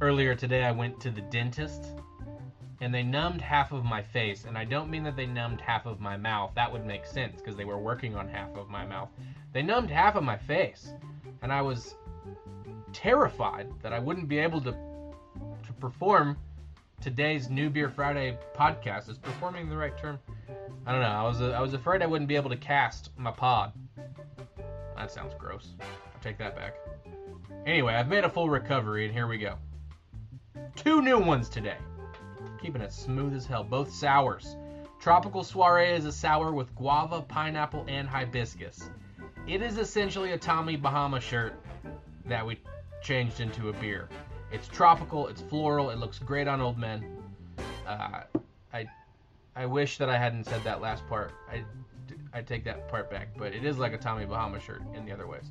earlier today I went to the dentist and they numbed half of my face. And I don't mean that they numbed half of my mouth. That would make sense because they were working on half of my mouth. They numbed half of my face. And I was terrified that I wouldn't be able to to perform today's New Beer Friday podcast. Is performing the right term? I don't know. I was I was afraid I wouldn't be able to cast my pod. That sounds gross. I take that back. Anyway, I've made a full recovery, and here we go. Two new ones today. Keeping it smooth as hell. Both sours. Tropical Soiree is a sour with guava, pineapple, and hibiscus. It is essentially a Tommy Bahama shirt that we changed into a beer. It's tropical, it's floral, it looks great on old men. Uh, I I wish that I hadn't said that last part. I I take that part back, but it is like a Tommy Bahama shirt in the other ways.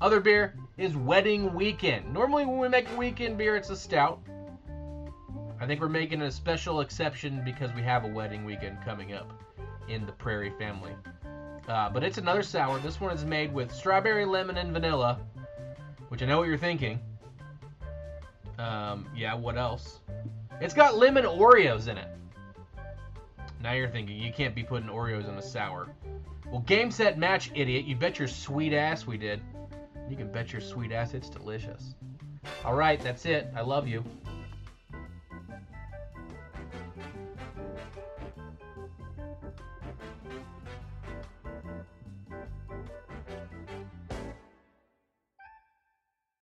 Other beer is Wedding Weekend. Normally, when we make a weekend beer, it's a stout. I think we're making a special exception because we have a wedding weekend coming up in the Prairie family. Uh, but it's another sour. This one is made with strawberry, lemon, and vanilla, which I know what you're thinking. Um, yeah, what else? It's got lemon Oreos in it. Now you're thinking, you can't be putting Oreos in a sour. Well, game, set, match, idiot. You bet your sweet ass we did. You can bet your sweet ass it's delicious. All right, that's it. I love you.